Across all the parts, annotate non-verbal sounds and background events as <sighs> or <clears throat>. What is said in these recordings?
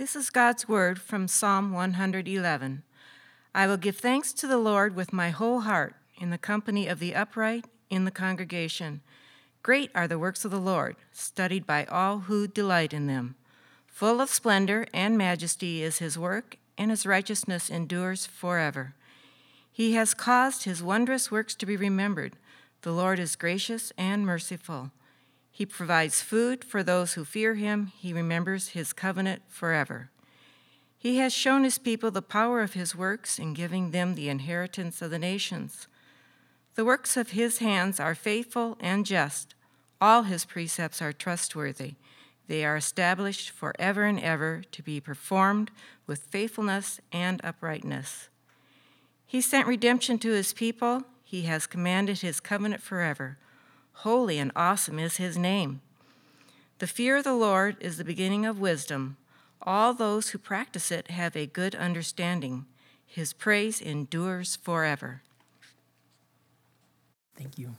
This is God's word from Psalm 111. I will give thanks to the Lord with my whole heart, in the company of the upright in the congregation. Great are the works of the Lord, studied by all who delight in them. Full of splendor and majesty is his work, and his righteousness endures forever. He has caused his wondrous works to be remembered. The Lord is gracious and merciful. He provides food for those who fear him. He remembers his covenant forever. He has shown his people the power of his works in giving them the inheritance of the nations. The works of his hands are faithful and just. All his precepts are trustworthy. They are established forever and ever to be performed with faithfulness and uprightness. He sent redemption to his people. He has commanded his covenant forever. Holy and awesome is his name. The fear of the Lord is the beginning of wisdom. All those who practice it have a good understanding. His praise endures forever. Thank you.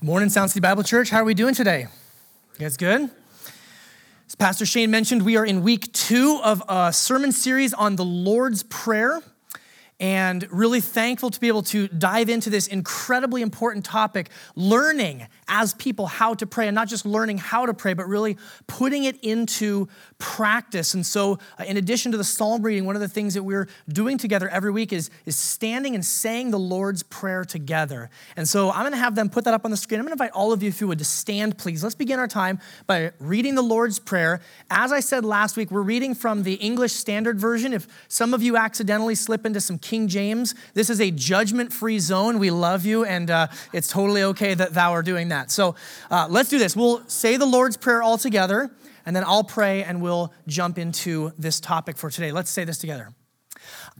Morning, Sound City Bible Church. How are we doing today? You guys good? As Pastor Shane mentioned, we are in week two of a sermon series on the Lord's Prayer and really thankful to be able to dive into this incredibly important topic learning as people how to pray and not just learning how to pray but really putting it into practice. And so uh, in addition to the psalm reading one of the things that we're doing together every week is, is standing and saying the lord's prayer together. And so i'm going to have them put that up on the screen. I'm going to invite all of you if you would to stand please. Let's begin our time by reading the lord's prayer. As i said last week we're reading from the english standard version. If some of you accidentally slip into some king james this is a judgment free zone. We love you and uh, it's totally okay that thou are doing that that. So uh, let's do this. We'll say the Lord's Prayer all together, and then I'll pray and we'll jump into this topic for today. Let's say this together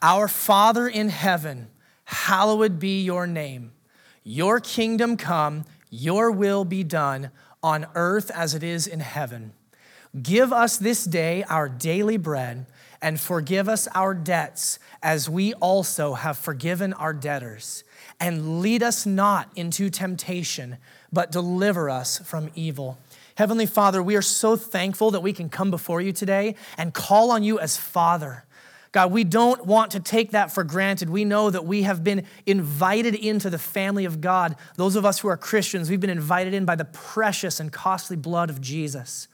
Our Father in heaven, hallowed be your name. Your kingdom come, your will be done on earth as it is in heaven. Give us this day our daily bread, and forgive us our debts as we also have forgiven our debtors. And lead us not into temptation but deliver us from evil. Heavenly Father, we are so thankful that we can come before you today and call on you as Father. God, we don't want to take that for granted. We know that we have been invited into the family of God. Those of us who are Christians, we've been invited in by the precious and costly blood of Jesus.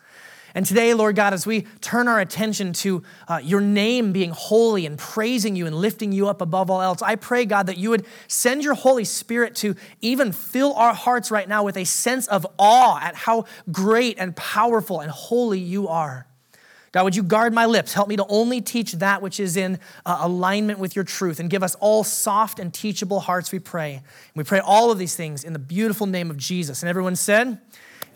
And today, Lord God, as we turn our attention to uh, your name being holy and praising you and lifting you up above all else, I pray, God, that you would send your Holy Spirit to even fill our hearts right now with a sense of awe at how great and powerful and holy you are. God, would you guard my lips? Help me to only teach that which is in uh, alignment with your truth and give us all soft and teachable hearts, we pray. And we pray all of these things in the beautiful name of Jesus. And everyone said,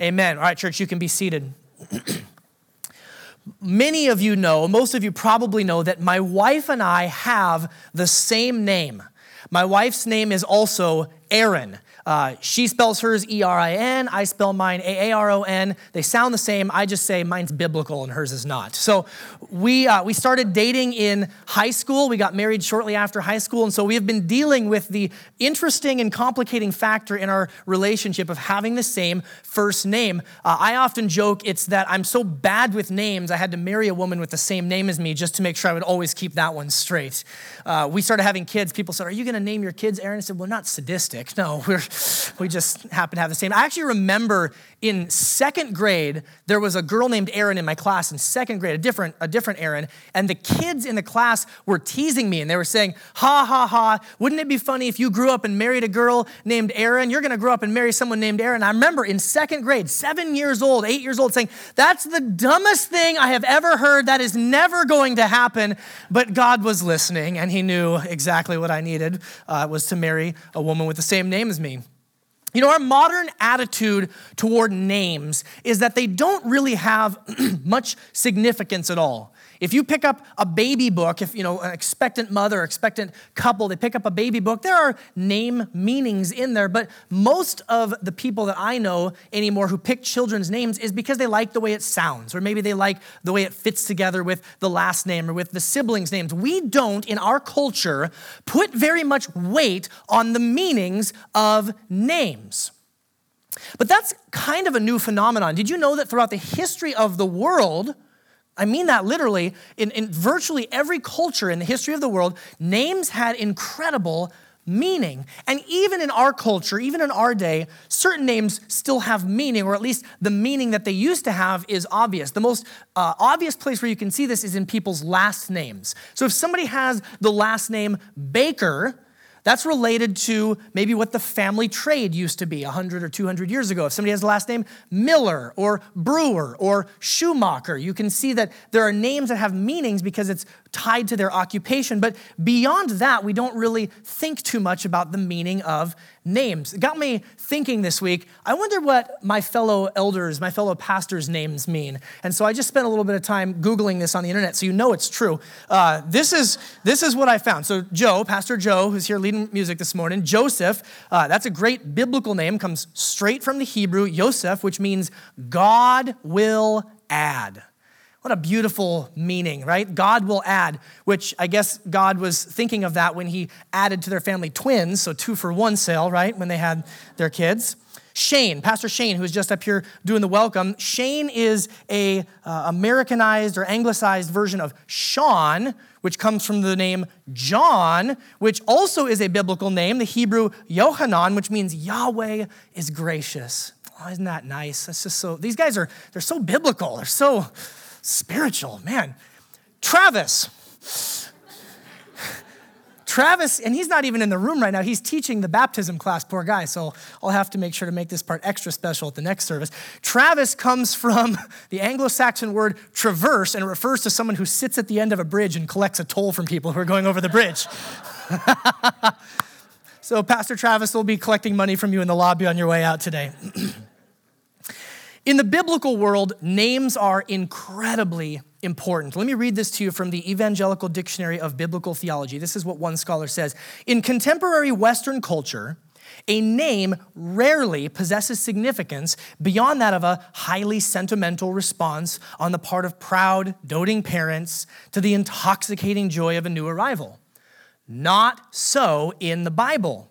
Amen. All right, church, you can be seated. <clears throat> Many of you know, most of you probably know, that my wife and I have the same name. My wife's name is also Erin. Uh, she spells hers E R I N. I spell mine A A R O N. They sound the same. I just say mine's biblical and hers is not. So we, uh, we started dating in high school. We got married shortly after high school. And so we have been dealing with the interesting and complicating factor in our relationship of having the same first name. Uh, I often joke it's that I'm so bad with names, I had to marry a woman with the same name as me just to make sure I would always keep that one straight. Uh, we started having kids. People said, Are you going to name your kids Aaron? I said, Well, not sadistic. No, <laughs> we're we just happen to have the same. I actually remember in second grade, there was a girl named Erin in my class in second grade, a different, a different Erin, and the kids in the class were teasing me and they were saying, ha ha ha, wouldn't it be funny if you grew up and married a girl named Aaron? You're gonna grow up and marry someone named Aaron. I remember in second grade, seven years old, eight years old, saying, that's the dumbest thing I have ever heard. That is never going to happen. But God was listening and he knew exactly what I needed uh, was to marry a woman with the same name as me. You know, our modern attitude toward names is that they don't really have <clears throat> much significance at all. If you pick up a baby book, if you know an expectant mother, expectant couple, they pick up a baby book, there are name meanings in there, but most of the people that I know anymore who pick children's names is because they like the way it sounds, or maybe they like the way it fits together with the last name or with the siblings' names. We don't, in our culture, put very much weight on the meanings of names. But that's kind of a new phenomenon. Did you know that throughout the history of the world, I mean that literally. In, in virtually every culture in the history of the world, names had incredible meaning. And even in our culture, even in our day, certain names still have meaning, or at least the meaning that they used to have is obvious. The most uh, obvious place where you can see this is in people's last names. So if somebody has the last name Baker, that's related to maybe what the family trade used to be 100 or 200 years ago. If somebody has the last name Miller or Brewer or Schumacher, you can see that there are names that have meanings because it's tied to their occupation. But beyond that, we don't really think too much about the meaning of names. It got me thinking this week, I wonder what my fellow elders, my fellow pastors' names mean. And so I just spent a little bit of time Googling this on the internet so you know it's true. Uh, this, is, this is what I found. So, Joe, Pastor Joe, who's here leading music this morning, Joseph, uh, that's a great biblical name, comes straight from the Hebrew, Yosef, which means God will add. What a beautiful meaning, right? God will add, which I guess God was thinking of that when he added to their family twins, so two for one sale, right? When they had their kids. Shane, Pastor Shane, who's just up here doing the welcome. Shane is a uh, Americanized or anglicized version of Sean, which comes from the name John, which also is a biblical name, the Hebrew Yohanan, which means Yahweh is gracious. Oh, isn't that nice? That's just so, these guys are, they're so biblical. They're so, spiritual, man. Travis. Travis, and he's not even in the room right now. He's teaching the baptism class, poor guy. So I'll have to make sure to make this part extra special at the next service. Travis comes from <laughs> the Anglo Saxon word traverse, and it refers to someone who sits at the end of a bridge and collects a toll from people who are going over the bridge. <laughs> so Pastor Travis will be collecting money from you in the lobby on your way out today. <clears throat> In the biblical world, names are incredibly important. Let me read this to you from the Evangelical Dictionary of Biblical Theology. This is what one scholar says. In contemporary Western culture, a name rarely possesses significance beyond that of a highly sentimental response on the part of proud, doting parents to the intoxicating joy of a new arrival. Not so in the Bible.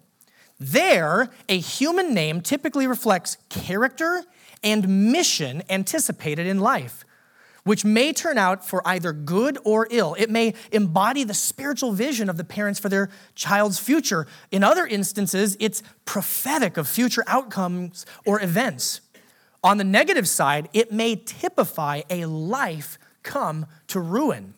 There, a human name typically reflects character and mission anticipated in life, which may turn out for either good or ill. It may embody the spiritual vision of the parents for their child's future. In other instances, it's prophetic of future outcomes or events. On the negative side, it may typify a life come to ruin.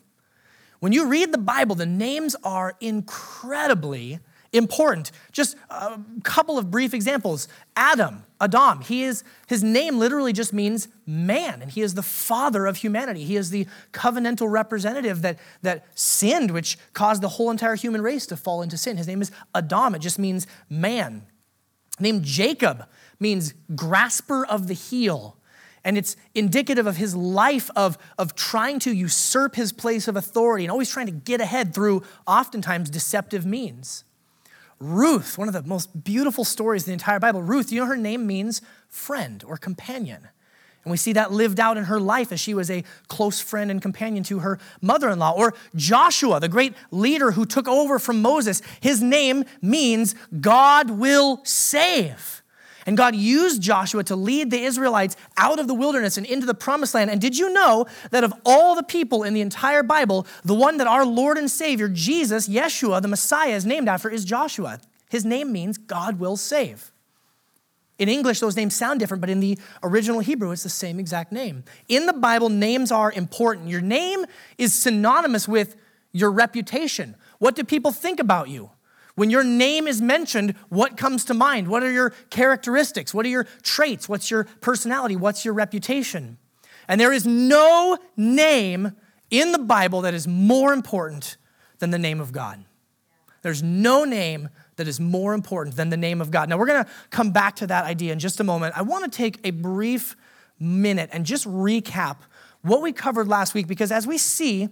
When you read the Bible, the names are incredibly important. Just a couple of brief examples. Adam, Adam, he is his name literally just means man, and he is the father of humanity. He is the covenantal representative that, that sinned, which caused the whole entire human race to fall into sin. His name is Adam, it just means man. Named Jacob means grasper of the heel. And it's indicative of his life of, of trying to usurp his place of authority and always trying to get ahead through oftentimes deceptive means. Ruth, one of the most beautiful stories in the entire Bible. Ruth, you know her name means friend or companion. And we see that lived out in her life as she was a close friend and companion to her mother in law. Or Joshua, the great leader who took over from Moses, his name means God will save. And God used Joshua to lead the Israelites out of the wilderness and into the promised land. And did you know that of all the people in the entire Bible, the one that our Lord and Savior, Jesus, Yeshua, the Messiah, is named after is Joshua? His name means God will save. In English, those names sound different, but in the original Hebrew, it's the same exact name. In the Bible, names are important. Your name is synonymous with your reputation. What do people think about you? When your name is mentioned, what comes to mind? What are your characteristics? What are your traits? What's your personality? What's your reputation? And there is no name in the Bible that is more important than the name of God. There's no name that is more important than the name of God. Now, we're going to come back to that idea in just a moment. I want to take a brief minute and just recap what we covered last week because as we see,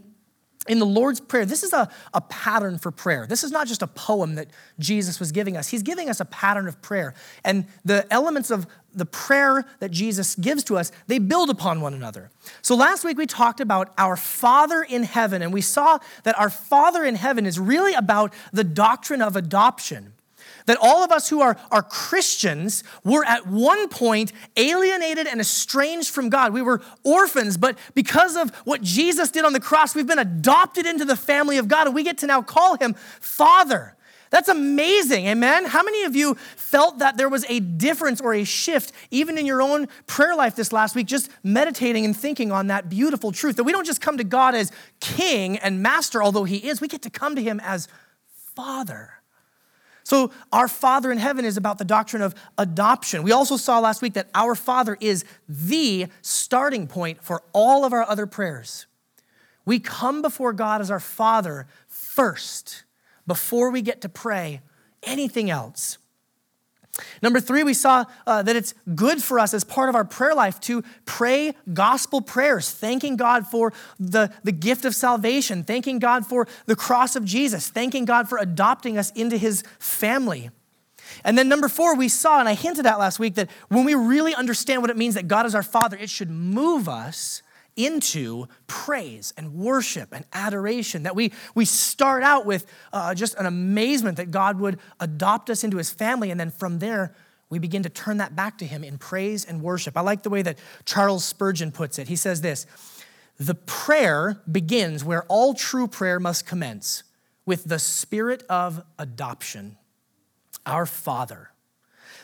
in the Lord's Prayer, this is a, a pattern for prayer. This is not just a poem that Jesus was giving us. He's giving us a pattern of prayer. And the elements of the prayer that Jesus gives to us, they build upon one another. So last week we talked about our Father in heaven, and we saw that our Father in heaven is really about the doctrine of adoption. That all of us who are, are Christians were at one point alienated and estranged from God. We were orphans, but because of what Jesus did on the cross, we've been adopted into the family of God, and we get to now call him Father. That's amazing, amen? How many of you felt that there was a difference or a shift, even in your own prayer life this last week, just meditating and thinking on that beautiful truth that we don't just come to God as king and master, although he is, we get to come to him as Father. So, our Father in heaven is about the doctrine of adoption. We also saw last week that our Father is the starting point for all of our other prayers. We come before God as our Father first before we get to pray anything else. Number three, we saw uh, that it's good for us as part of our prayer life to pray gospel prayers, thanking God for the, the gift of salvation, thanking God for the cross of Jesus, thanking God for adopting us into his family. And then number four, we saw, and I hinted at last week, that when we really understand what it means that God is our Father, it should move us into praise and worship and adoration. That we, we start out with uh, just an amazement that God would adopt us into his family, and then from there, we begin to turn that back to him in praise and worship. I like the way that Charles Spurgeon puts it. He says this The prayer begins where all true prayer must commence with the spirit of adoption. Our Father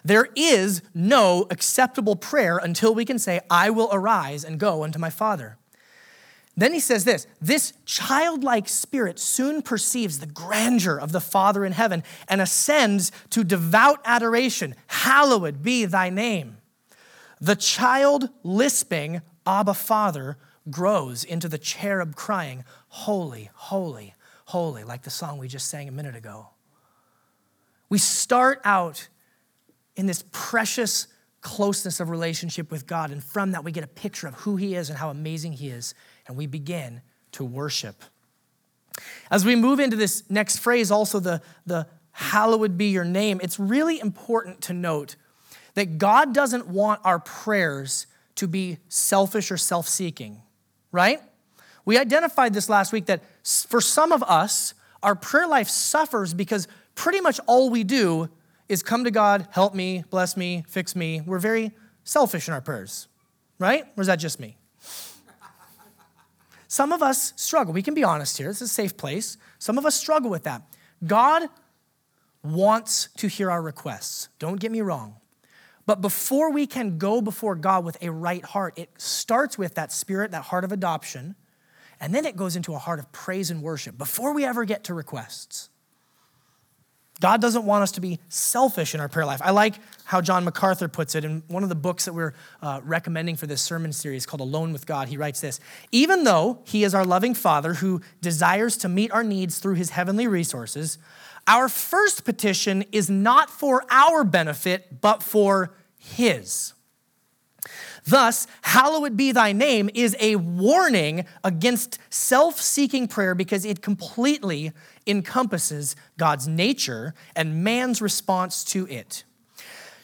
there is no acceptable prayer until we can say, I will arise and go unto my Father. Then he says this this childlike spirit soon perceives the grandeur of the Father in heaven and ascends to devout adoration. Hallowed be thy name. The child lisping, Abba, Father, grows into the cherub crying, Holy, holy, holy, like the song we just sang a minute ago. We start out in this precious closeness of relationship with God. And from that, we get a picture of who He is and how amazing He is. And we begin to worship. As we move into this next phrase, also the, the hallowed be your name, it's really important to note that God doesn't want our prayers to be selfish or self seeking, right? We identified this last week that for some of us, our prayer life suffers because pretty much all we do is come to God, help me, bless me, fix me. We're very selfish in our prayers, right? Or is that just me? Some of us struggle. We can be honest here. This is a safe place. Some of us struggle with that. God wants to hear our requests. Don't get me wrong. But before we can go before God with a right heart, it starts with that spirit, that heart of adoption, and then it goes into a heart of praise and worship before we ever get to requests. God doesn't want us to be selfish in our prayer life. I like how John MacArthur puts it in one of the books that we're uh, recommending for this sermon series called Alone with God. He writes this Even though He is our loving Father who desires to meet our needs through His heavenly resources, our first petition is not for our benefit, but for His. Thus, hallowed be thy name is a warning against self seeking prayer because it completely encompasses God's nature and man's response to it.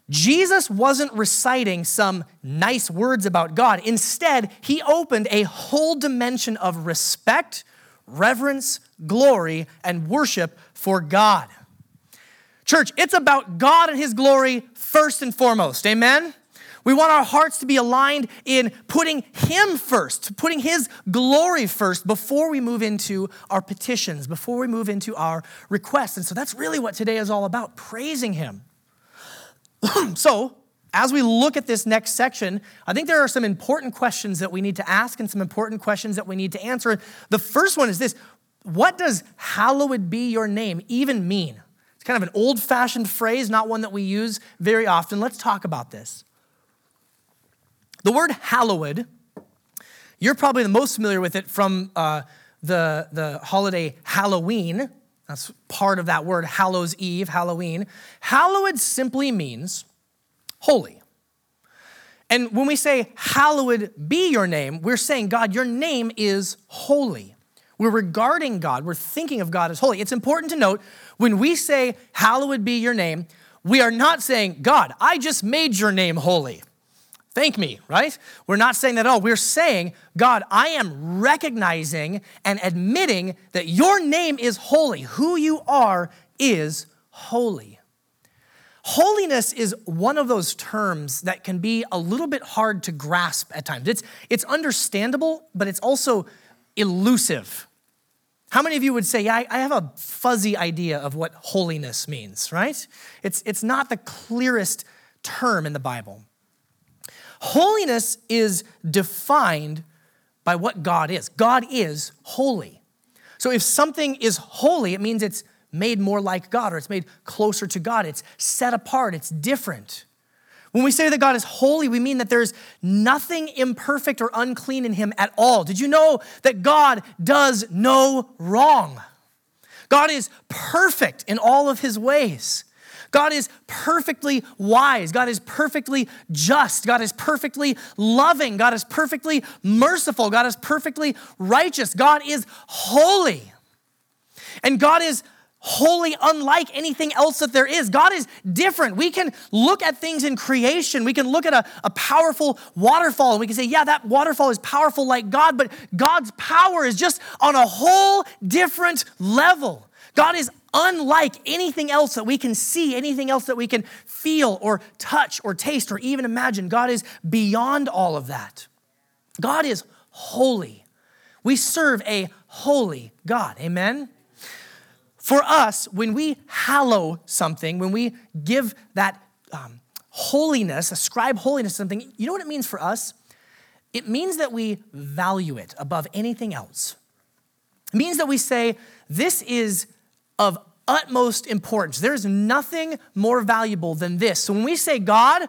Jesus wasn't reciting some nice words about God. Instead, he opened a whole dimension of respect, reverence, glory, and worship for God. Church, it's about God and his glory first and foremost. Amen? We want our hearts to be aligned in putting Him first, putting His glory first before we move into our petitions, before we move into our requests. And so that's really what today is all about praising Him. <clears throat> so, as we look at this next section, I think there are some important questions that we need to ask and some important questions that we need to answer. The first one is this What does hallowed be your name even mean? It's kind of an old fashioned phrase, not one that we use very often. Let's talk about this. The word hallowed, you're probably the most familiar with it from uh, the, the holiday Halloween. That's part of that word, Hallows Eve, Halloween. Hallowed simply means holy. And when we say, Hallowed be your name, we're saying, God, your name is holy. We're regarding God, we're thinking of God as holy. It's important to note when we say, Hallowed be your name, we are not saying, God, I just made your name holy. Thank me, right? We're not saying that at all. We're saying, God, I am recognizing and admitting that your name is holy. Who you are is holy. Holiness is one of those terms that can be a little bit hard to grasp at times. It's, it's understandable, but it's also elusive. How many of you would say, Yeah, I, I have a fuzzy idea of what holiness means, right? It's, it's not the clearest term in the Bible. Holiness is defined by what God is. God is holy. So if something is holy, it means it's made more like God or it's made closer to God. It's set apart, it's different. When we say that God is holy, we mean that there's nothing imperfect or unclean in him at all. Did you know that God does no wrong? God is perfect in all of his ways. God is perfectly wise. God is perfectly just. God is perfectly loving. God is perfectly merciful. God is perfectly righteous. God is holy. And God is wholly unlike anything else that there is. God is different. We can look at things in creation. We can look at a, a powerful waterfall and we can say, yeah, that waterfall is powerful like God, but God's power is just on a whole different level. God is unlike anything else that we can see, anything else that we can feel or touch or taste or even imagine. God is beyond all of that. God is holy. We serve a holy God. Amen? For us, when we hallow something, when we give that um, holiness, ascribe holiness to something, you know what it means for us? It means that we value it above anything else. It means that we say, this is of utmost importance. There's nothing more valuable than this. So when we say, God,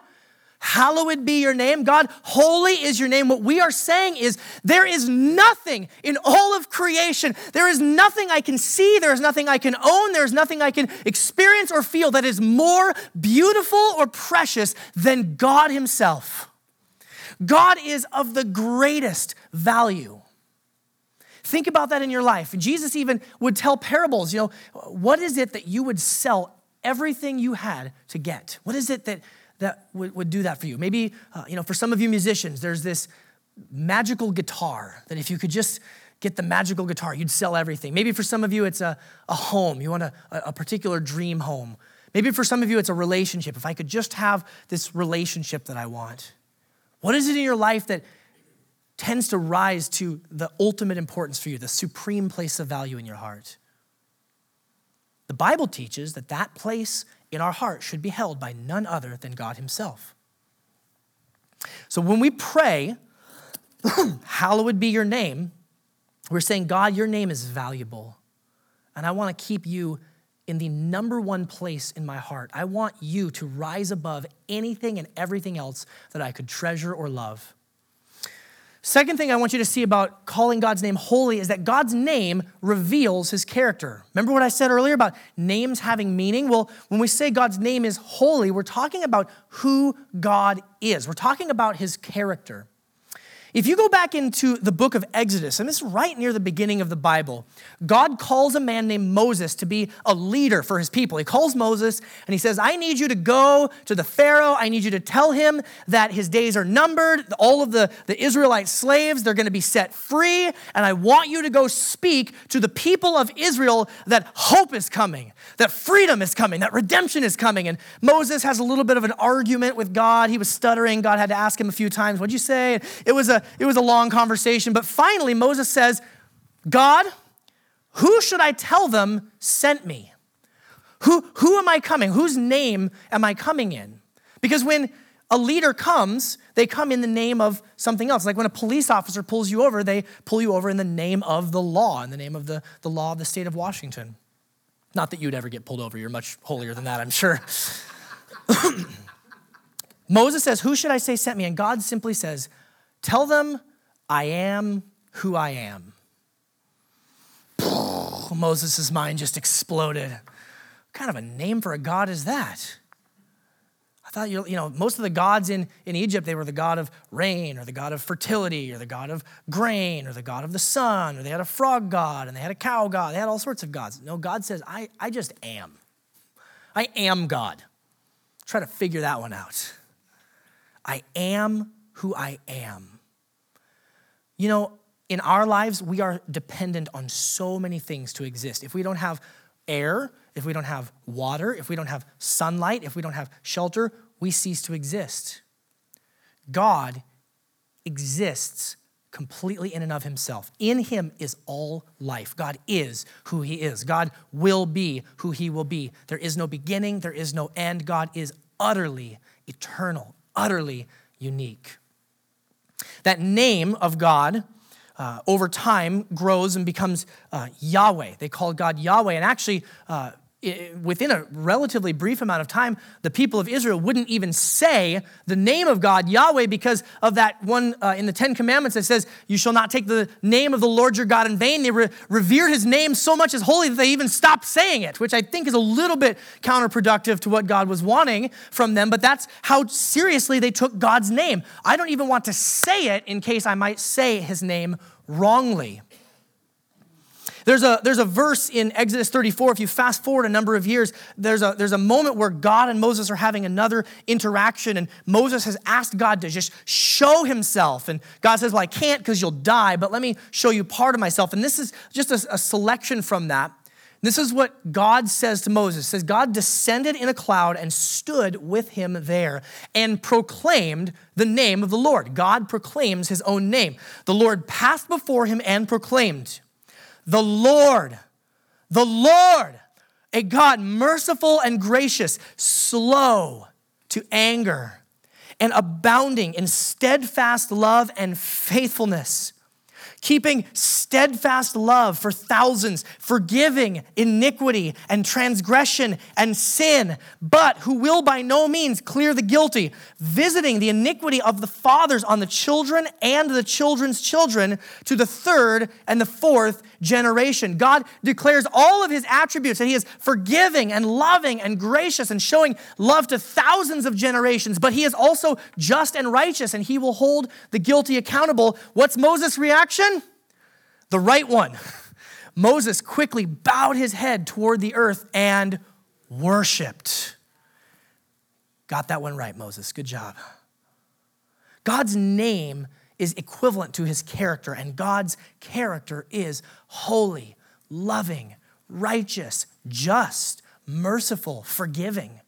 Hallowed be your name. God, holy is your name. What we are saying is there is nothing in all of creation, there is nothing I can see, there is nothing I can own, there is nothing I can experience or feel that is more beautiful or precious than God Himself. God is of the greatest value. Think about that in your life. Jesus even would tell parables. You know, what is it that you would sell everything you had to get? What is it that that would, would do that for you. Maybe, uh, you know, for some of you musicians, there's this magical guitar that if you could just get the magical guitar, you'd sell everything. Maybe for some of you, it's a, a home. You want a, a particular dream home. Maybe for some of you, it's a relationship. If I could just have this relationship that I want. What is it in your life that tends to rise to the ultimate importance for you, the supreme place of value in your heart? The Bible teaches that that place in our heart should be held by none other than God Himself. So when we pray, <clears throat> hallowed be your name, we're saying, God, your name is valuable, and I want to keep you in the number one place in my heart. I want you to rise above anything and everything else that I could treasure or love. Second thing I want you to see about calling God's name holy is that God's name reveals his character. Remember what I said earlier about names having meaning? Well, when we say God's name is holy, we're talking about who God is, we're talking about his character. If you go back into the book of Exodus, and this is right near the beginning of the Bible, God calls a man named Moses to be a leader for his people. He calls Moses and he says, I need you to go to the Pharaoh. I need you to tell him that his days are numbered. All of the, the Israelite slaves, they're going to be set free. And I want you to go speak to the people of Israel that hope is coming, that freedom is coming, that redemption is coming. And Moses has a little bit of an argument with God. He was stuttering. God had to ask him a few times, What'd you say? It was a it was a long conversation, but finally Moses says, God, who should I tell them sent me? Who, who am I coming? Whose name am I coming in? Because when a leader comes, they come in the name of something else. Like when a police officer pulls you over, they pull you over in the name of the law, in the name of the, the law of the state of Washington. Not that you'd ever get pulled over, you're much holier than that, I'm sure. <laughs> Moses says, Who should I say sent me? And God simply says, Tell them I am who I am. <sighs> Moses' mind just exploded. What kind of a name for a God is that? I thought, you know, most of the gods in, in Egypt, they were the god of rain or the god of fertility or the god of grain or the god of the sun or they had a frog god and they had a cow god. They had all sorts of gods. No, God says, I, I just am. I am God. Try to figure that one out. I am who I am. You know, in our lives, we are dependent on so many things to exist. If we don't have air, if we don't have water, if we don't have sunlight, if we don't have shelter, we cease to exist. God exists completely in and of himself. In him is all life. God is who he is. God will be who he will be. There is no beginning, there is no end. God is utterly eternal, utterly unique. That name of God uh, over time grows and becomes uh, Yahweh. They call God Yahweh. And actually, uh, within a relatively brief amount of time, the people of Israel wouldn't even say the name of God, Yahweh, because of that one uh, in the Ten Commandments that says, You shall not take the name of the Lord your God in vain. They re- revered his name so much as holy that they even stopped saying it, which I think is a little bit counterproductive to what God was wanting from them, but that's how seriously they took God's name. I don't even want to say it in case I might say his name wrongly. There's a, there's a verse in Exodus 34, if you fast forward a number of years, there's a, there's a moment where God and Moses are having another interaction, and Moses has asked God to just show himself. And God says, Well, I can't because you'll die, but let me show you part of myself. And this is just a, a selection from that. This is what God says to Moses. It says God descended in a cloud and stood with him there and proclaimed the name of the Lord. God proclaims his own name. The Lord passed before him and proclaimed, the Lord, the Lord, a God merciful and gracious, slow to anger, and abounding in steadfast love and faithfulness keeping steadfast love for thousands, forgiving iniquity and transgression and sin, but who will by no means clear the guilty, visiting the iniquity of the fathers on the children and the children's children to the third and the fourth generation. God declares all of his attributes that he is forgiving and loving and gracious and showing love to thousands of generations, but he is also just and righteous and he will hold the guilty accountable. What's Moses' reaction? The right one. <laughs> Moses quickly bowed his head toward the earth and worshiped. Got that one right, Moses. Good job. God's name is equivalent to his character, and God's character is holy, loving, righteous, just, merciful, forgiving.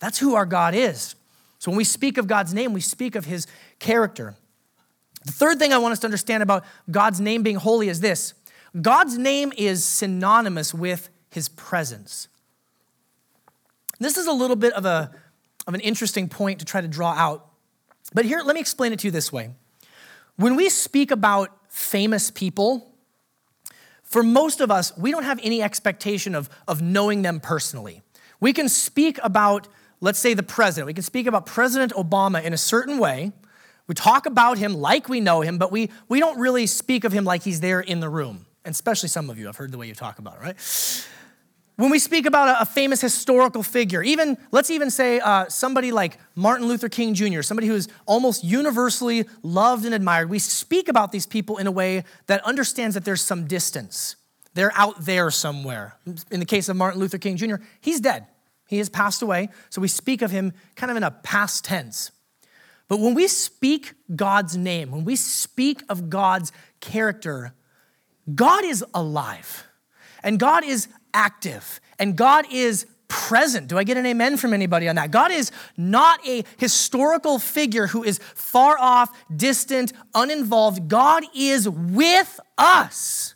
That's who our God is. So when we speak of God's name, we speak of his character. The third thing I want us to understand about God's name being holy is this God's name is synonymous with his presence. This is a little bit of, a, of an interesting point to try to draw out. But here, let me explain it to you this way. When we speak about famous people, for most of us, we don't have any expectation of, of knowing them personally. We can speak about, let's say, the president. We can speak about President Obama in a certain way. We talk about him like we know him, but we, we don't really speak of him like he's there in the room. And especially some of you, I've heard the way you talk about it, right? When we speak about a, famous historical figure, even let's even say uh, somebody like Martin Luther King Jr., somebody who is almost universally loved and admired, we speak about these people in a way that understands that there's some distance. They're out there somewhere. In the case of Martin Luther King Jr., he's dead. He has passed away, so we speak of him kind of in a past tense. But when we speak God's name, when we speak of God's character, God is alive. And God is active and God is present. Do I get an amen from anybody on that? God is not a historical figure who is far off, distant, uninvolved. God is with us.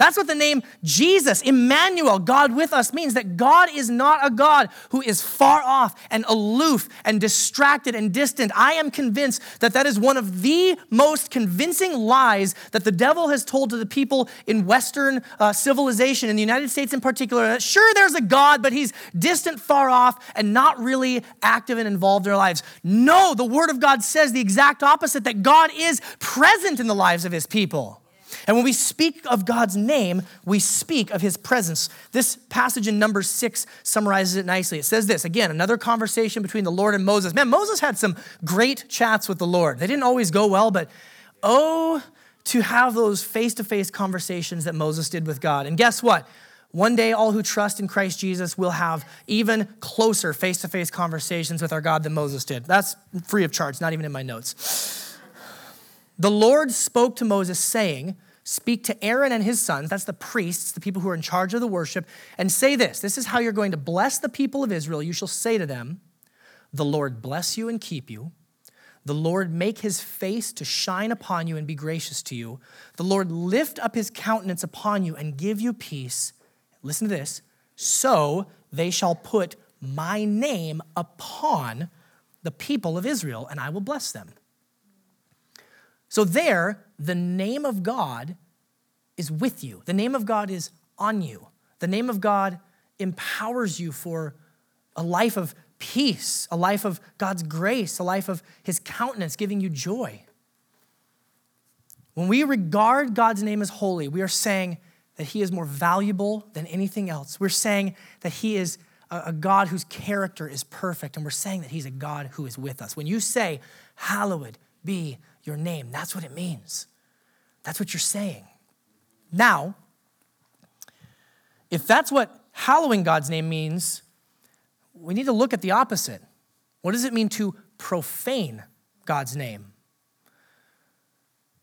That's what the name Jesus, Emmanuel, God with us, means that God is not a God who is far off and aloof and distracted and distant. I am convinced that that is one of the most convincing lies that the devil has told to the people in Western uh, civilization, in the United States in particular. That sure, there's a God, but he's distant, far off, and not really active and involved in our lives. No, the Word of God says the exact opposite that God is present in the lives of his people. And when we speak of God's name, we speak of his presence. This passage in number six summarizes it nicely. It says this again, another conversation between the Lord and Moses. Man, Moses had some great chats with the Lord. They didn't always go well, but oh, to have those face to face conversations that Moses did with God. And guess what? One day, all who trust in Christ Jesus will have even closer face to face conversations with our God than Moses did. That's free of charge, not even in my notes. The Lord spoke to Moses, saying, Speak to Aaron and his sons, that's the priests, the people who are in charge of the worship, and say this This is how you're going to bless the people of Israel. You shall say to them, The Lord bless you and keep you. The Lord make his face to shine upon you and be gracious to you. The Lord lift up his countenance upon you and give you peace. Listen to this. So they shall put my name upon the people of Israel, and I will bless them. So, there, the name of God is with you. The name of God is on you. The name of God empowers you for a life of peace, a life of God's grace, a life of His countenance giving you joy. When we regard God's name as holy, we are saying that He is more valuable than anything else. We're saying that He is a God whose character is perfect, and we're saying that He's a God who is with us. When you say, Hallowed be your name. That's what it means. That's what you're saying. Now, if that's what hallowing God's name means, we need to look at the opposite. What does it mean to profane God's name?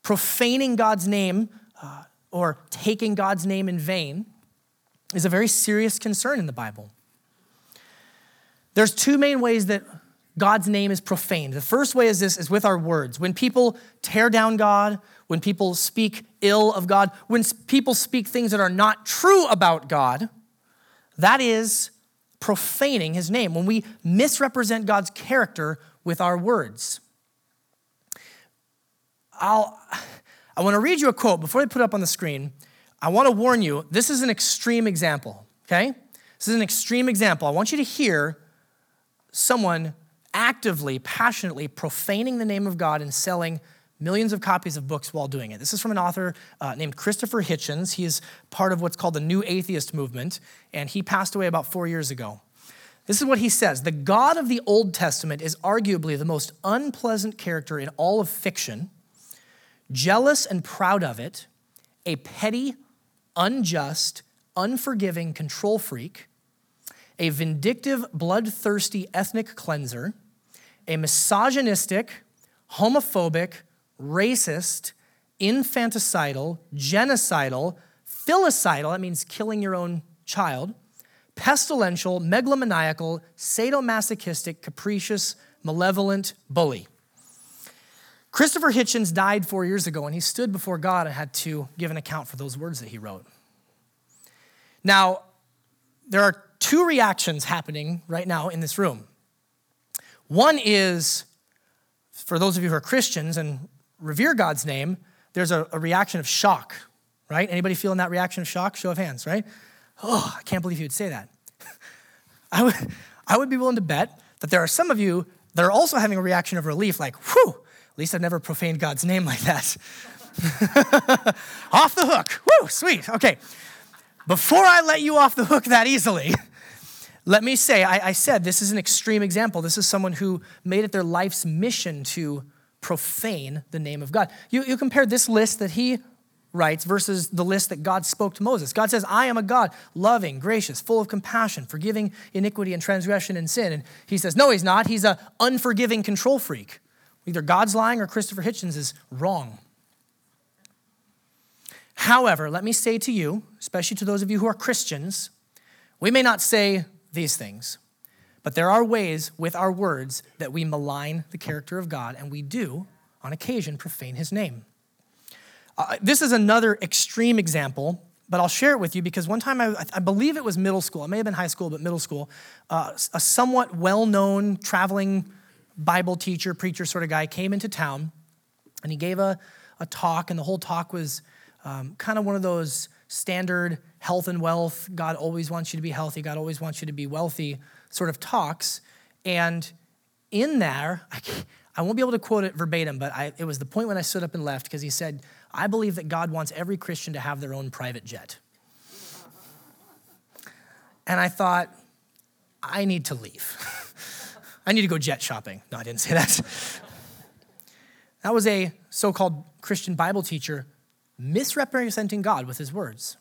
Profaning God's name uh, or taking God's name in vain is a very serious concern in the Bible. There's two main ways that God's name is profaned. The first way is this is with our words. When people tear down God, when people speak ill of God, when people speak things that are not true about God, that is profaning his name. When we misrepresent God's character with our words. I'll I want to read you a quote before I put it up on the screen. I want to warn you, this is an extreme example, okay? This is an extreme example. I want you to hear someone actively, passionately profaning the name of God and selling millions of copies of books while doing it. This is from an author uh, named Christopher Hitchens. He is part of what's called the New Atheist Movement, and he passed away about four years ago. This is what he says The God of the Old Testament is arguably the most unpleasant character in all of fiction, jealous and proud of it, a petty, unjust, unforgiving control freak, a vindictive, bloodthirsty ethnic cleanser a misogynistic, homophobic, racist, infanticidal, genocidal, filicidal, that means killing your own child, pestilential, megalomaniacal, sadomasochistic, capricious, malevolent bully. Christopher Hitchens died four years ago, and he stood before God and had to give an account for those words that he wrote. Now, there are two reactions happening right now in this room. One is, for those of you who are Christians and revere God's name, there's a, a reaction of shock, right? Anybody feeling that reaction of shock? Show of hands, right? Oh, I can't believe you would say that. <laughs> I would, I would be willing to bet that there are some of you that are also having a reaction of relief, like, whew, at least I've never profaned God's name like that. <laughs> off the hook. Whew, sweet. Okay. Before I let you off the hook that easily, <laughs> let me say, I, I, said this is an extreme example. This is someone who made it their life's mission to profane the name of God. You, you compare this list that he writes versus the list that God spoke to Moses. God says, I am a God, loving, gracious, full of compassion, forgiving iniquity and transgression and sin. And he says, No, he's not. He's an unforgiving control freak. Either God's lying or Christopher Hitchens is wrong. However, let me say to you, especially to those of you who are Christians, we may not say these things. But there are ways with our words that we malign the character of God, and we do, on occasion, profane his name. Uh, this is another extreme example, but I'll share it with you because one time I, I believe it was middle school, it may have been high school, but middle school, uh, a somewhat well known traveling Bible teacher, preacher sort of guy came into town and he gave a, a talk, and the whole talk was um, kind of one of those standard health and wealth, God always wants you to be healthy, God always wants you to be wealthy sort of talks. And in there, <laughs> I, I won't be able to quote it verbatim, but I, it was the point when I stood up and left because he said, I believe that God wants every Christian to have their own private jet. And I thought, I need to leave. <laughs> I need to go jet shopping. No, I didn't say that. <laughs> that was a so called Christian Bible teacher misrepresenting God with his words.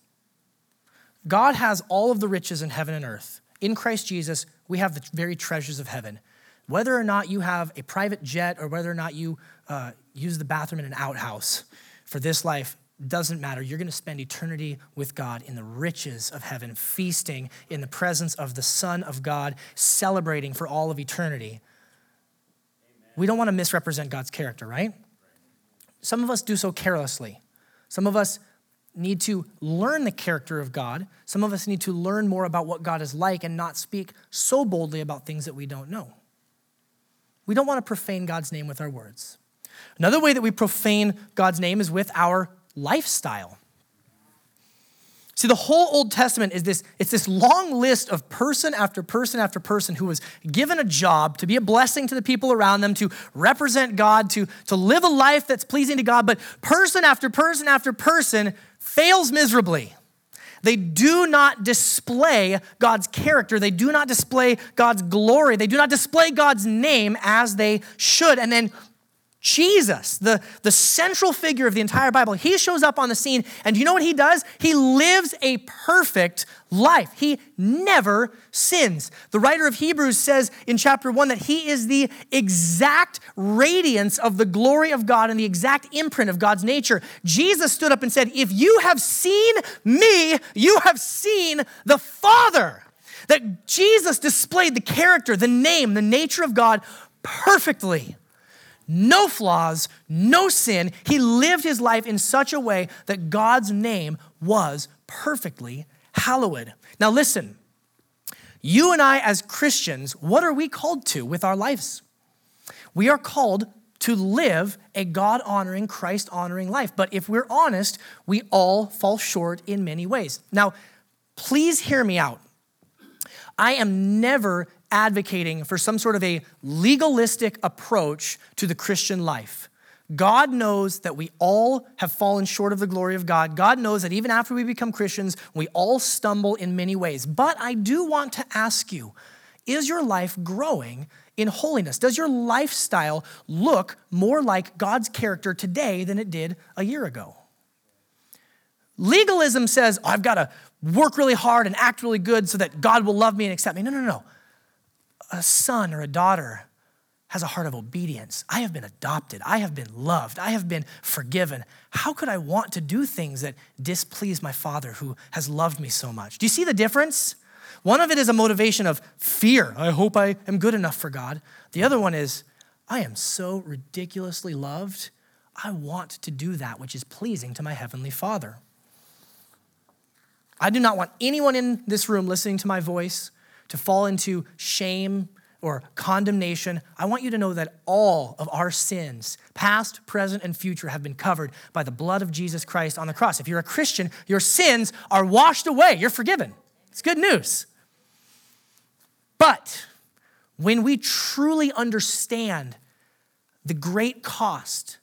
God has all of the riches in heaven and earth. In Christ Jesus, we have the very treasures of heaven. Whether or not you have a private jet or whether or not you uh, use the bathroom in an outhouse for this life, doesn't matter. You're going to spend eternity with God in the riches of heaven, feasting in the presence of the Son of God, celebrating for all of eternity. Amen. We don't want to misrepresent God's character, right? Some of us do so carelessly. Some of us need to learn the character of God. Some of us need to learn more about what God is like and not speak so boldly about things that we don't know. We don't want to profane God's name with our words. Another way that we profane God's name is with our lifestyle. See, the whole Old Testament is this, it's this long list of person after person after person who was given a job to be a blessing to the people around them, to represent God, to, to live a life that's pleasing to God, but person after person after person fails miserably. They do not display God's character. They do not display God's glory. They do not display God's name as they should. And then Jesus, the, the central figure of the entire Bible, he shows up on the scene, and you know what he does? He lives a perfect life. He never sins. The writer of Hebrews says in chapter 1 that he is the exact radiance of the glory of God and the exact imprint of God's nature. Jesus stood up and said, If you have seen me, you have seen the Father. That Jesus displayed the character, the name, the nature of God perfectly no flaws, no sin. He lived his life in such a way that God's name was perfectly hallowed. Now, listen, you and I, as Christians, what are we called to with our lives? We are called to live a God honoring, Christ honoring life. But if we're honest, we all fall short in many ways. Now, please hear me out. I am never advocating for some sort of a legalistic approach to the Christian life. God knows that we all have fallen short of the glory of God. God knows that even after we become Christians, we all stumble in many ways. But I do want to ask you is your life growing in holiness? Does your lifestyle look more like God's character today than it did a year ago? Legalism says, oh, I've got to work really hard and act really good so that God will love me and accept me. No, no, no a son or a daughter has a heart of obedience. I have been adopted. I have been loved. I have been forgiven. How could I want to do things that displease my father who has loved me so much? Do you see the difference? One of it is a motivation of fear. I hope I am good enough for God. The other one is, I am so ridiculously loved. I want to do that which is pleasing to my heavenly Father. I do not want anyone in this room listening to my voice to fall into shame or condemnation, I want you to know that all of our sins, past, present, and future, have been covered by the blood of Jesus Christ on the cross. If you're a Christian, your sins are washed away, you're forgiven. It's good news. But when we truly understand the great cost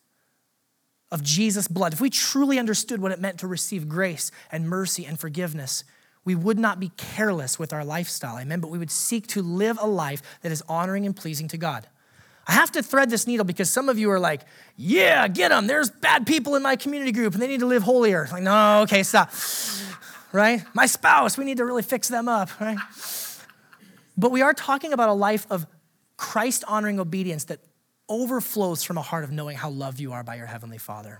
of Jesus' blood, if we truly understood what it meant to receive grace and mercy and forgiveness, we would not be careless with our lifestyle, amen, but we would seek to live a life that is honoring and pleasing to God. I have to thread this needle because some of you are like, yeah, get them. There's bad people in my community group and they need to live holier. Like, no, okay, stop. Right? My spouse, we need to really fix them up, right? But we are talking about a life of Christ honoring obedience that overflows from a heart of knowing how loved you are by your Heavenly Father.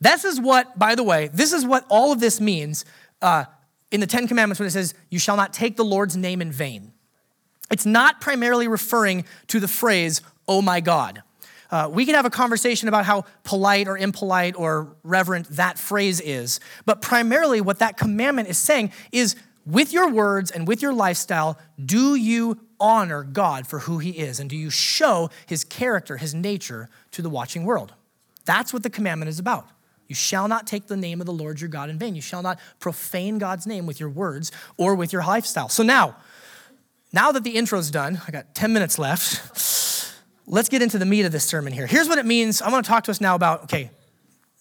This is what, by the way, this is what all of this means. Uh, in the Ten Commandments when it says, You shall not take the Lord's name in vain. It's not primarily referring to the phrase, Oh my God. Uh, we can have a conversation about how polite or impolite or reverent that phrase is, but primarily what that commandment is saying is with your words and with your lifestyle, do you honor God for who He is? And do you show His character, His nature to the watching world? That's what the commandment is about. You shall not take the name of the Lord your God in vain. You shall not profane God's name with your words or with your lifestyle. So now, now that the intro's done, I got 10 minutes left. Let's get into the meat of this sermon here. Here's what it means. I want to talk to us now about, okay,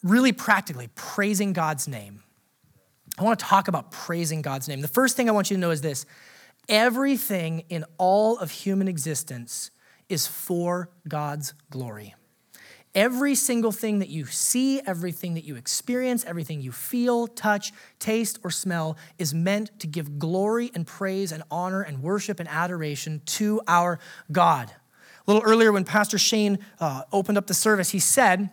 really practically praising God's name. I want to talk about praising God's name. The first thing I want you to know is this everything in all of human existence is for God's glory. Every single thing that you see, everything that you experience, everything you feel, touch, taste, or smell is meant to give glory and praise and honor and worship and adoration to our God. A little earlier, when Pastor Shane uh, opened up the service, he said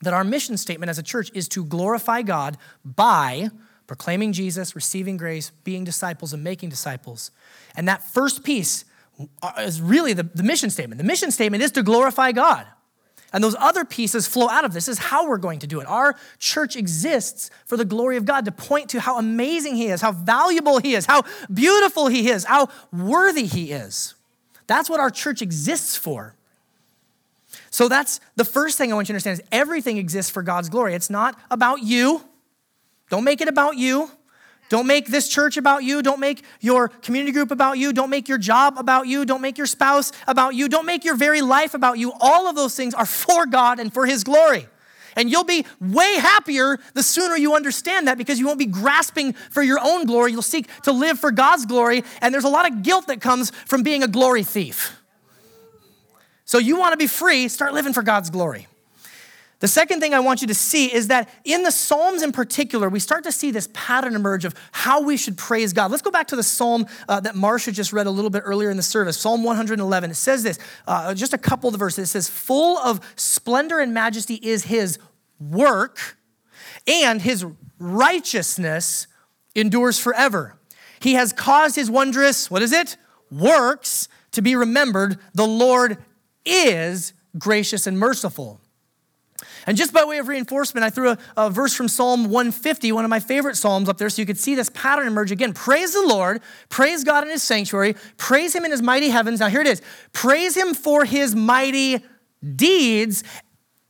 that our mission statement as a church is to glorify God by proclaiming Jesus, receiving grace, being disciples, and making disciples. And that first piece uh, is really the, the mission statement. The mission statement is to glorify God. And those other pieces flow out of this. this is how we're going to do it. Our church exists for the glory of God to point to how amazing He is, how valuable He is, how beautiful He is, how worthy He is. That's what our church exists for. So that's the first thing I want you to understand is everything exists for God's glory. It's not about you. Don't make it about you. Don't make this church about you. Don't make your community group about you. Don't make your job about you. Don't make your spouse about you. Don't make your very life about you. All of those things are for God and for His glory. And you'll be way happier the sooner you understand that because you won't be grasping for your own glory. You'll seek to live for God's glory. And there's a lot of guilt that comes from being a glory thief. So you want to be free, start living for God's glory. The second thing I want you to see is that in the Psalms in particular, we start to see this pattern emerge of how we should praise God. Let's go back to the Psalm uh, that Marcia just read a little bit earlier in the service, Psalm 111. It says this, uh, just a couple of the verses. It says, Full of splendor and majesty is his work, and his righteousness endures forever. He has caused his wondrous, what is it? Works to be remembered. The Lord is gracious and merciful. And just by way of reinforcement, I threw a, a, verse from Psalm 150, one of my favorite Psalms up there, so you could see this pattern emerge again. Praise the Lord, praise God in his sanctuary, praise him in his mighty heavens. Now, here it is praise him for his mighty deeds,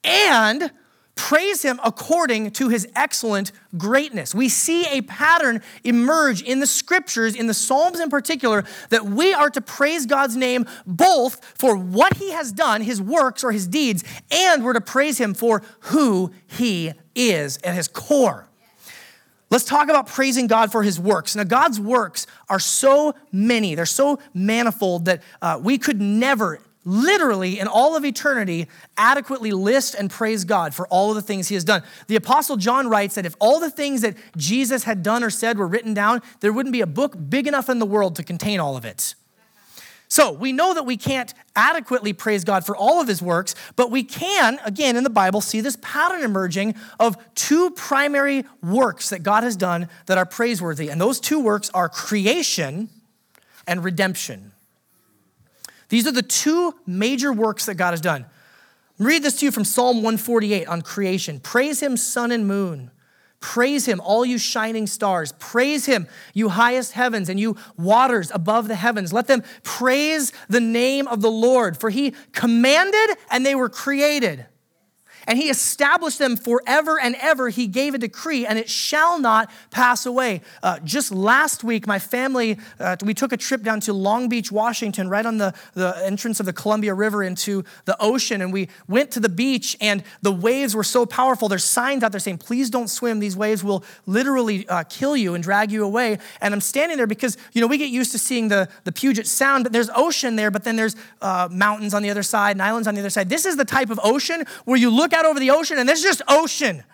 and praise him according to his excellent greatness. We see a pattern emerge in the scriptures, in the Psalms in particular, that we are to praise God's name both for what he has done, his works or his deeds, and we're to praise him for who he is at his core. Let's talk about praising God for his works. Now, God's works are so many, they're so manifold that uh, we could never literally in all of eternity adequately list and praise God for all of the things he has done. The apostle John writes that if all the things that Jesus had done or said were written down, there wouldn't be a book big enough in the world to contain all of it. So we know that we can't adequately praise God for all of his works, but we can, again, in the Bible, see this pattern emerging of two primary works that God has done that are praiseworthy. And those two works are creation and redemption. These are the two major works that God has done. Read this to you from Psalm 148 on creation. Praise him, sun and moon. Praise him, all you shining stars. Praise him, you highest heavens and you waters above the heavens. Let them praise the name of the Lord, for he commanded and they were created and he established them forever and ever. He gave a decree, and it shall not pass away. Uh, just last week, my family, uh, we took a trip down to Long Beach, Washington, right on the, the entrance of the Columbia River into the ocean. And we went to the beach, and the waves were so powerful. There's signs out there saying, please don't swim. These waves will literally uh, kill you and drag you away. And I'm standing there because, you know, we get used to seeing the, the Puget Sound, but there's ocean there, but then there's uh, mountains on the other side and islands on the other side. This is the type of ocean where you look out over the ocean and there's just ocean.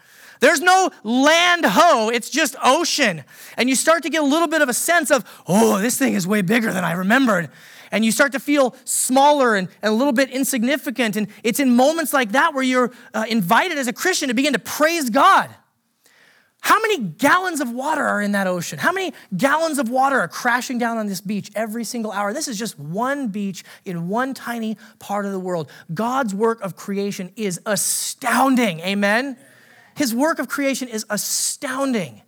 There's no land ho, it's just ocean. And you start to get a little bit of a sense of, oh, this thing is way bigger than I remembered. And you start to feel smaller and, and a little bit insignificant. And it's in moments like that where you're uh, invited as a Christian to begin to praise God. How many gallons of water are in that ocean? How many gallons of water are crashing down on this beach every single hour? This is just one beach in one tiny part of the world. God's work of creation is astounding. Amen? His work of creation is astounding.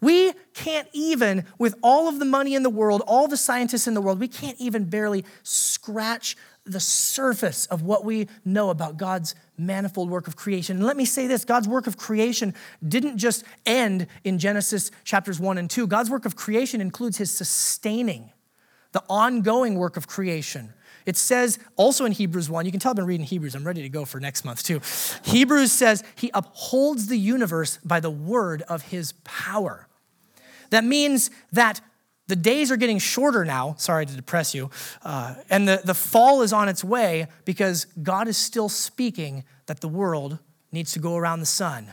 We can't even, with all of the money in the world, all the scientists in the world, we can't even barely scratch the surface of what we know about God's manifold work of creation. And let me say this God's work of creation didn't just end in Genesis chapters 1 and 2. God's work of creation includes his sustaining, the ongoing work of creation. It says also in Hebrews 1, you can tell I've been reading Hebrews, I'm ready to go for next month too. Hebrews says he upholds the universe by the word of his power. That means that the days are getting shorter now. Sorry to depress you. Uh, and the, the fall is on its way because God is still speaking that the world needs to go around the sun.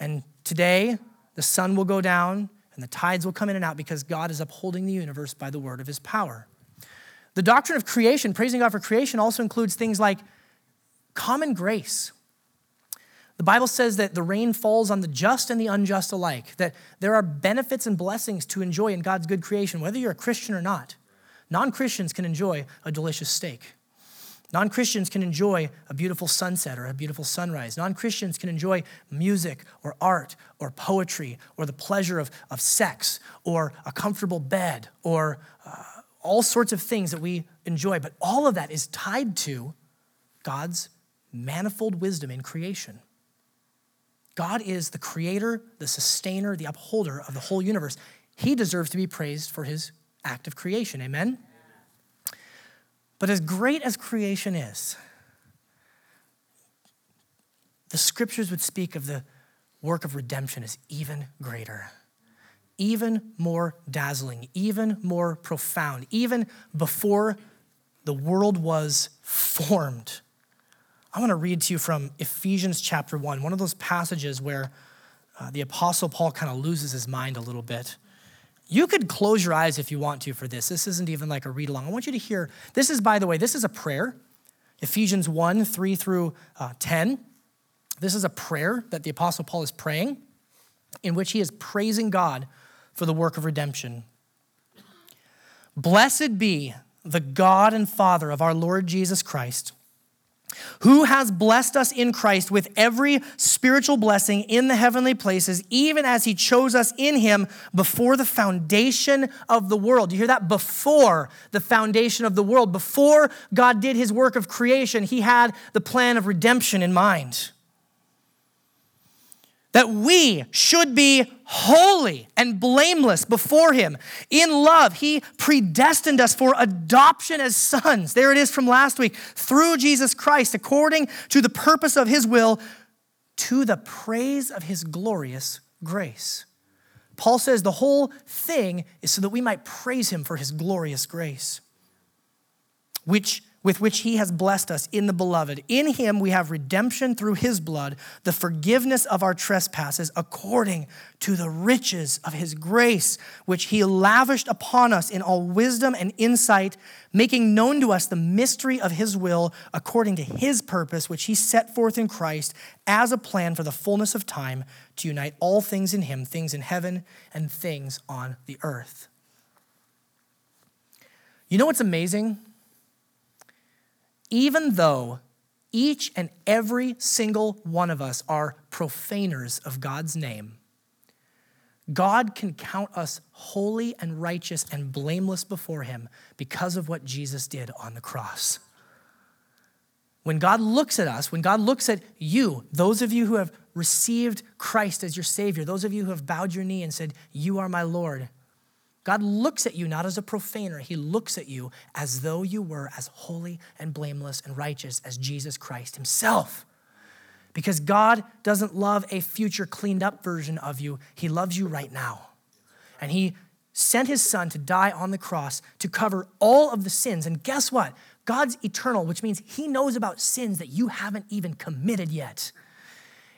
And today, the sun will go down and the tides will come in and out because God is upholding the universe by the word of his power. The doctrine of creation, praising God for creation, also includes things like common grace. The Bible says that the rain falls on the just and the unjust alike, that there are benefits and blessings to enjoy in God's good creation, whether you're a Christian or not. Non Christians can enjoy a delicious steak. Non Christians can enjoy a beautiful sunset or a beautiful sunrise. Non Christians can enjoy music or art or poetry or the pleasure of, of sex or a comfortable bed or uh, all sorts of things that we enjoy. But all of that is tied to God's manifold wisdom in creation. God is the creator, the sustainer, the upholder of the whole universe. He deserves to be praised for his act of creation. Amen? But as great as creation is, the scriptures would speak of the work of redemption as even greater, even more dazzling, even more profound, even before the world was formed. I want to read to you from Ephesians chapter 1, one of those passages where uh, the Apostle Paul kind of loses his mind a little bit. You could close your eyes if you want to for this. This isn't even like a read along. I want you to hear this is, by the way, this is a prayer. Ephesians 1 3 through uh, 10. This is a prayer that the Apostle Paul is praying, in which he is praising God for the work of redemption. Blessed be the God and Father of our Lord Jesus Christ who has blessed us in Christ with every spiritual blessing in the heavenly places, even as he chose us in him before the foundation of the world. You hear that? Before the foundation of the world, before God did his work of creation, he had the plan of redemption in mind that we should be holy and blameless before Him. In love, He predestined us for adoption as sons. There it is from last week. Through Jesus Christ, according to the purpose of His will, to the praise of His glorious grace. Paul says the whole thing is so that we might praise Him for His glorious grace, which with which he has blessed us in the beloved. In him we have redemption through his blood, the forgiveness of our trespasses, according to the riches of his grace, which he lavished upon us in all wisdom and insight, making known to us the mystery of his will, according to his purpose, which he set forth in Christ as a plan for the fullness of time to unite all things in him, things in heaven and things on the earth. You know what's amazing? Even though each and every single one of us are profaners of God's name, God can count us holy and righteous and blameless before Him because of what Jesus did on the cross. When God looks at us, when God looks at you, those of you who have received Christ as your Savior, those of you who have bowed your knee and said, You are my Lord, God looks at you not as a profaner, He looks at you as though you were as holy and blameless and righteous as Jesus Christ Himself. Because God doesn't love a future cleaned up version of you, He loves you right now. And He sent His Son to die on the cross to cover all of the sins. And guess what? God's eternal, which means He knows about sins that you haven't even committed yet.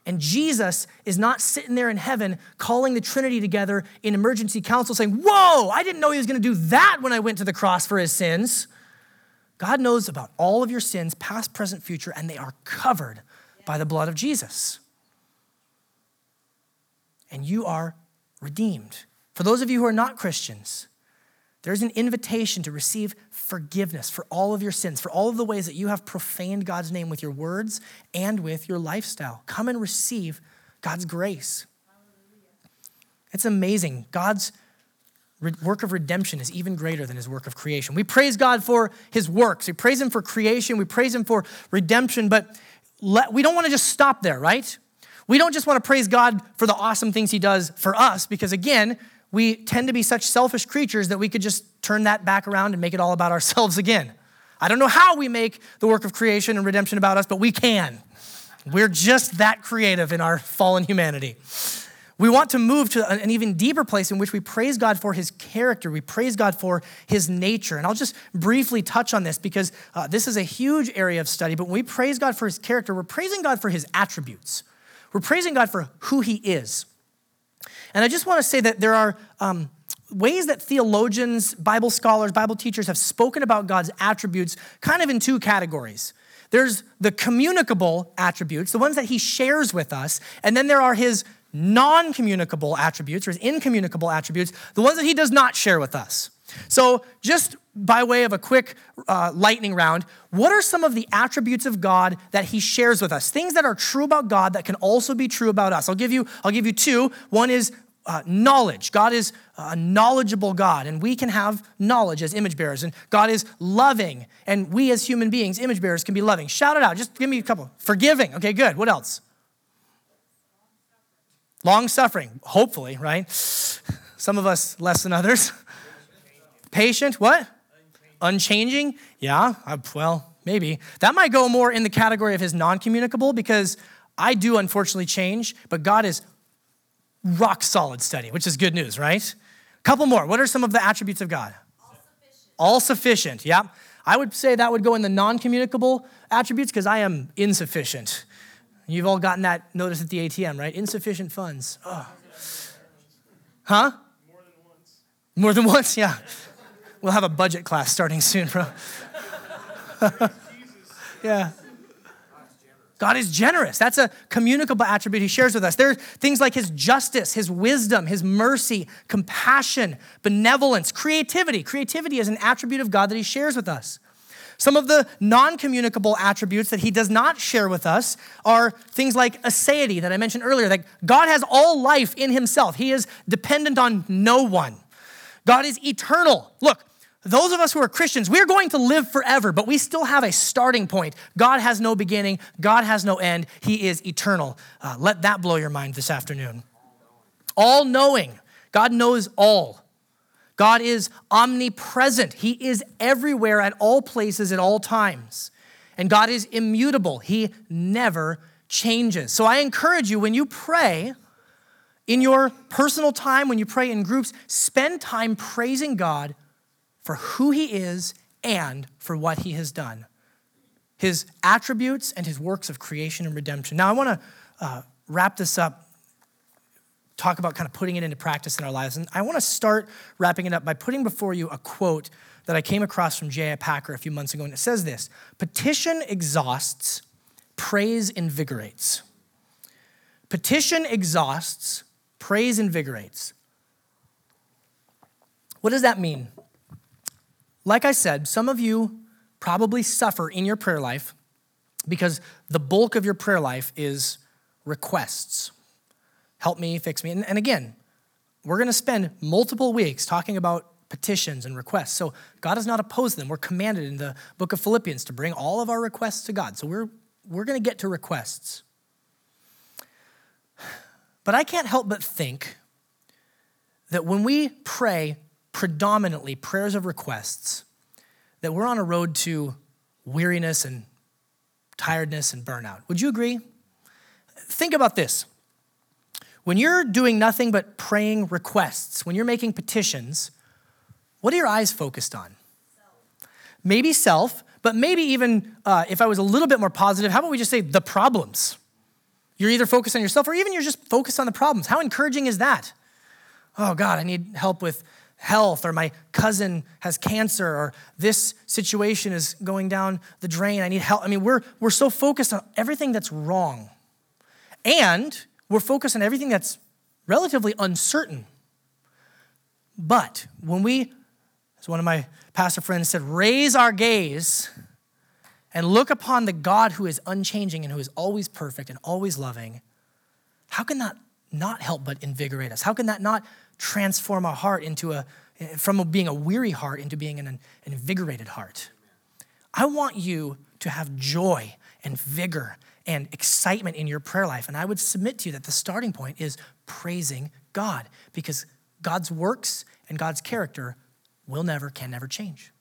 And Jesus is not sitting there in heaven calling the Trinity together in emergency council saying, Whoa, I didn't know he was going to do that when I went to the cross for his sins. God knows about all of your sins, past, present, future, and they are covered by the blood of Jesus. And you are redeemed. For those of you who are not Christians, there's an invitation to receive forgiveness for all of your sins, for all of the ways that you have profaned God's name with your words and with your lifestyle. Come and receive God's grace. It's amazing. God's work of redemption is even greater than his work of creation. We praise God for his works. We praise him for creation. We praise him for redemption, but let, we don't want to just stop there, right? We don't just want to praise God for the awesome things he does for us, because again, we tend to be such selfish creatures that we could just turn that back around and make it all about ourselves <laughs> again. I don't know how we make the work of creation and redemption about us, but we can. We're just that creative in our fallen humanity. We want to move to an even deeper place in which we praise God for his character. We praise God for his nature. And I'll just briefly touch on this because uh, this is a huge area of study. But when we praise God for his character, we're praising God for his attributes. We're praising God for who he is. And I just want to say that there are um, ways that theologians, Bible scholars, Bible teachers have spoken about God's attributes kind of in two categories. there's the communicable attributes, the ones that he shares with us, and then there are his non communicable attributes or his incommunicable attributes, the ones that he does not share with us. So, just by way of a quick uh, lightning round, what are some of the attributes of God that He shares with us? Things that are true about God that can also be true about us. I'll give you. I'll give you two. One is uh, knowledge. God is a knowledgeable God, and we can have knowledge as image bearers. And God is loving, and we as human beings, image bearers, can be loving. Shout it out. Just give me a couple. Forgiving. Okay, good. What else? Long suffering. Hopefully, right? Some of us less than others. <laughs> Patient, what? Unchanging? Yeah, I, well, maybe. That might go more in the category of his non communicable because I do unfortunately change, but God is rock solid steady, which is good news, right? Couple more. What are some of the attributes of God? All sufficient. All Yeah. I would say that would go in the non communicable attributes because I am insufficient. You've all gotten that notice at the ATM, right? Insufficient funds. Oh. Huh? More than once. More than once, yeah. We'll have a budget class starting soon, bro. <laughs> yeah. God is generous. That's a communicable attribute he shares with us. There are things like his justice, his wisdom, his mercy, compassion, benevolence, creativity. Creativity is an attribute of God that he shares with us. Some of the non communicable attributes that he does not share with us are things like aseity that I mentioned earlier, that God has all life in himself. He is dependent on no one. God is eternal. Look, those of us who are Christians, we're going to live forever, but we still have a starting point. God has no beginning, God has no end, He is eternal. Uh, let that blow your mind this afternoon. All knowing, God knows all. God is omnipresent, He is everywhere at all places at all times. And God is immutable, He never changes. So I encourage you when you pray, in your personal time, when you pray in groups, spend time praising God for who he is and for what he has done his attributes and his works of creation and redemption. Now, I want to uh, wrap this up, talk about kind of putting it into practice in our lives. And I want to start wrapping it up by putting before you a quote that I came across from J.I. Packer a few months ago. And it says this Petition exhausts, praise invigorates. Petition exhausts, praise invigorates. What does that mean? Like I said, some of you probably suffer in your prayer life because the bulk of your prayer life is requests. Help me, fix me. And, and again, we're going to spend multiple weeks talking about petitions and requests. So God does not oppose them. We're commanded in the book of Philippians to bring all of our requests to God. So we're, we're going to get to requests. But I can't help but think that when we pray predominantly prayers of requests, that we're on a road to weariness and tiredness and burnout. Would you agree? Think about this. When you're doing nothing but praying requests, when you're making petitions, what are your eyes focused on? Self. Maybe self, but maybe even uh, if I was a little bit more positive, how about we just say the problems? You're either focused on yourself or even you're just focused on the problems. How encouraging is that? Oh, God, I need help with health, or my cousin has cancer, or this situation is going down the drain. I need help. I mean, we're, we're so focused on everything that's wrong. And we're focused on everything that's relatively uncertain. But when we, as one of my pastor friends said, raise our gaze and look upon the God who is unchanging and who is always perfect and always loving, how can that not help but invigorate us? How can that not transform our heart into a, from being a weary heart into being an, an invigorated heart. I want you to have joy and vigor and excitement in your prayer life. And I would submit to you that the starting point is praising God because God's works and God's character will never, can never change.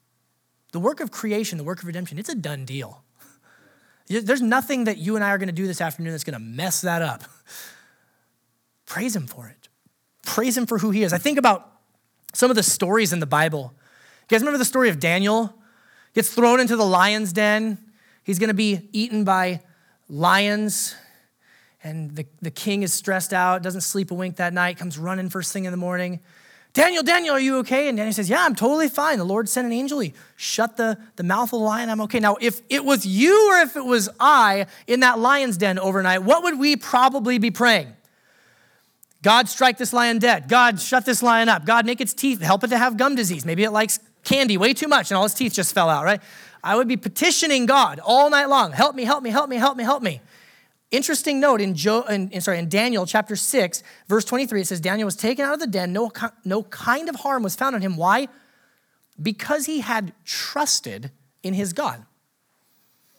The work of creation, the work of redemption, it's a done deal. There's nothing that you and I are going to do this afternoon that's going to mess that up. Praise Him for it. Praise him for who he is. I think about some of the stories in the Bible. You guys remember the story of Daniel? Gets thrown into the lion's den. He's going to be eaten by lions. And the, the king is stressed out, doesn't sleep a wink that night, comes running first thing in the morning Daniel, Daniel, are you okay? And Daniel says, Yeah, I'm totally fine. The Lord sent an angel. He shut the, the mouth of the lion. I'm okay. Now, if it was you or if it was I in that lion's den overnight, what would we probably be praying? God, strike this lion dead. God, shut this lion up. God, make its teeth, help it to have gum disease. Maybe it likes candy way too much and all its teeth just fell out, right? I would be petitioning God all night long. Help me, help me, help me, help me, help me. Interesting note in, jo, in, sorry, in Daniel chapter 6, verse 23, it says, Daniel was taken out of the den. No, no kind of harm was found on him. Why? Because he had trusted in his God.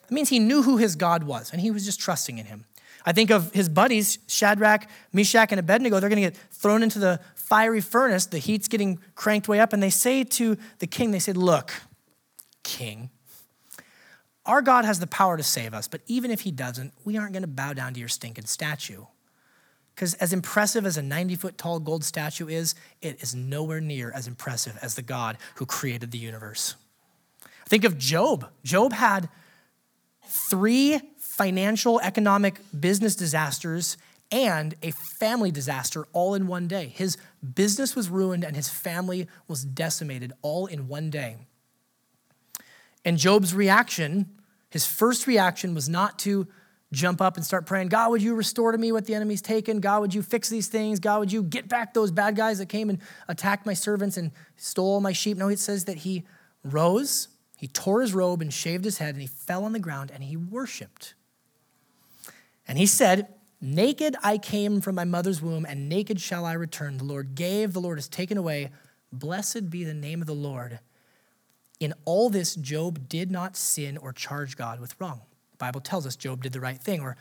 It means he knew who his God was, and he was just trusting in him. I think of his buddies, Shadrach, Meshach, and Abednego. They're going to get thrown into the fiery furnace. The heat's getting cranked way up, and they say to the king, they said, Look, king, our God has the power to save us, but even if he doesn't, we aren't going to bow down to your stinking statue. Because as impressive as a 90 foot tall gold statue is, it is nowhere near as impressive as the God who created the universe. Think of Job. Job had three financial, economic, business disasters and a family disaster all in one day. His business was ruined and his family was decimated all in one day. And Job's reaction, his first reaction was not to jump up and start praying, God, would you restore to me what the enemy's taken? God, would you fix these things? God, would you get back those bad guys that came and attacked my servants and stole my sheep? No, it says that he rose, he tore his robe and shaved his head, and he fell on the ground and he worshiped. And he said, Naked I came from my mother's womb, and naked shall I return. The Lord gave, the Lord has taken away. Blessed be the name of the Lord. In all this, Job did not sin or charge God with wrong. The Bible tells us Job did the right thing. Or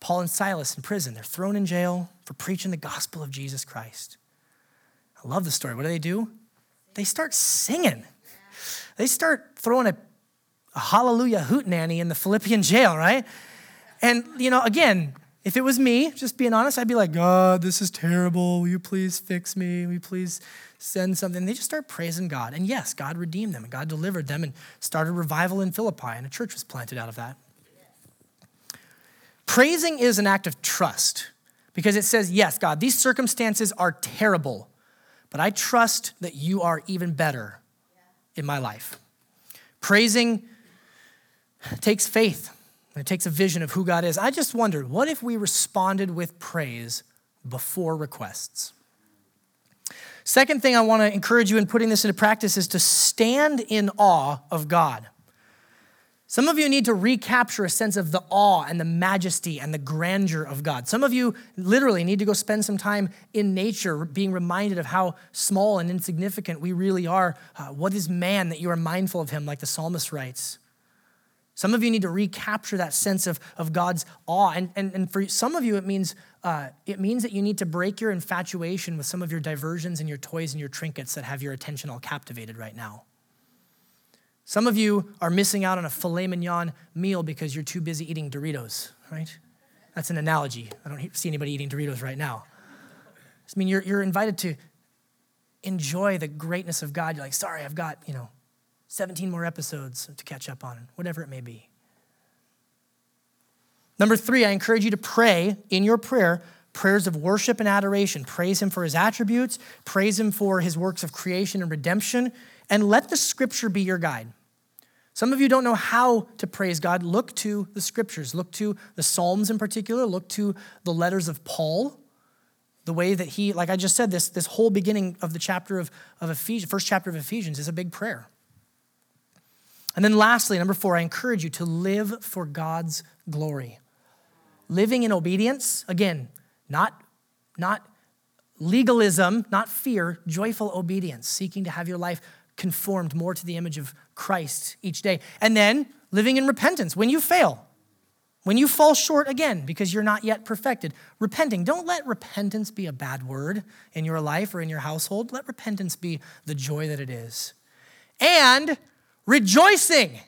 Paul and Silas in prison, they're thrown in jail for preaching the gospel of Jesus Christ. I love the story. What do they do? They start singing. They start throwing a, a hallelujah hootenanny in the Philippian jail, right? And, you know, again, if it was me, just being honest, I'd be like, God, this is terrible. Will you please fix me? Will you please send something. They just start praising God. And yes, God redeemed them and God delivered them and started revival in Philippi, and a church was planted out of that. Praising is an act of trust because it says, Yes, God, these circumstances are terrible, but I trust that you are even better in my life. Praising takes faith. It takes a vision of who God is. I just wondered, what if we responded with praise before requests? Second thing I want to encourage you in putting this into practice is to stand in awe of God. Some of you need to recapture a sense of the awe and the majesty and the grandeur of God. Some of you literally need to go spend some time in nature, being reminded of how small and insignificant we really are. Uh, what is man that you are mindful of him, like the psalmist writes? Some of you need to recapture that sense of, of God's awe. And, and, and for some of you, it means, uh, it means that you need to break your infatuation with some of your diversions and your toys and your trinkets that have your attention all captivated right now. Some of you are missing out on a filet mignon meal because you're too busy eating Doritos, right? That's an analogy. I don't see anybody eating Doritos right now. I mean, you're, you're invited to enjoy the greatness of God. You're like, sorry, I've got, you know, 17 more episodes to catch up on, whatever it may be. Number three, I encourage you to pray in your prayer prayers of worship and adoration. Praise Him for His attributes, praise Him for His works of creation and redemption, and let the scripture be your guide. Some of you don't know how to praise God. Look to the scriptures, look to the Psalms in particular, look to the letters of Paul. The way that he, like I just said, this, this whole beginning of the chapter of, of Ephesians, first chapter of Ephesians is a big prayer. And then lastly, number four, I encourage you to live for God's glory. Living in obedience, again, not, not legalism, not fear, joyful obedience, seeking to have your life conformed more to the image of Christ each day. And then living in repentance when you fail, when you fall short again because you're not yet perfected. Repenting. Don't let repentance be a bad word in your life or in your household. Let repentance be the joy that it is. And rejoicing.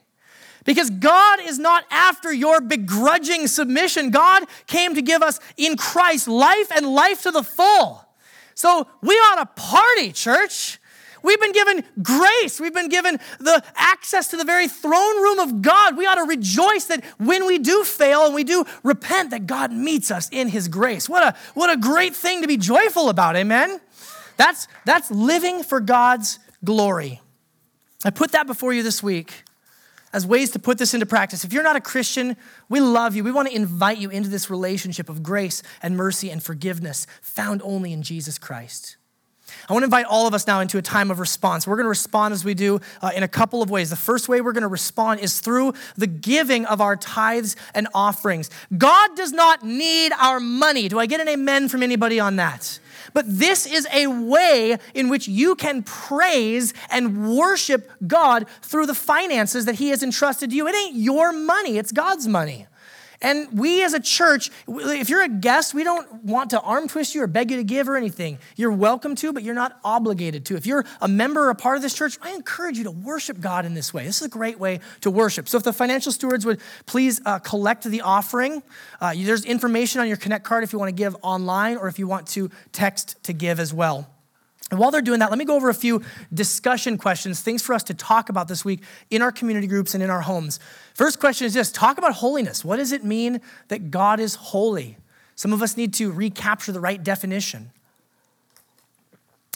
Because God is not after your begrudging submission. God came to give us in Christ life and life to the full. So we ought to party, church. We've been given grace. We've been given the access to the very throne room of God. We ought to rejoice that when we do fail and we do repent, that God meets us in his grace. What a, what a great thing to be joyful about, amen? That's, that's living for God's glory. I put that before you this week as ways to put this into practice. If you're not a Christian, we love you. We want to invite you into this relationship of grace and mercy and forgiveness found only in Jesus Christ. I want to invite all of us now into a time of response. We're going to respond as we do uh, in a couple of ways. The first way we're going to respond is through the giving of our tithes and offerings. God does not need our money. Do I get an amen from anybody on that? But this is a way in which you can praise and worship God through the finances that He has entrusted to you. It ain't your money, it's God's money. And we as a church, if you're a guest, we don't want to arm twist you or beg you to give or anything. You're welcome to, but you're not obligated to. If you're a member or a part of this church, I encourage you to worship God in this way. This is a great way to worship. So if the financial stewards would please uh, collect the offering, uh, there's information on your Connect card if you want to give online or if you want to text to give as well. And while they're doing that, let me go over a few discussion questions, things for us to talk about this week in our community groups and in our homes. First question is this talk about holiness. What does it mean that God is holy? Some of us need to recapture the right definition.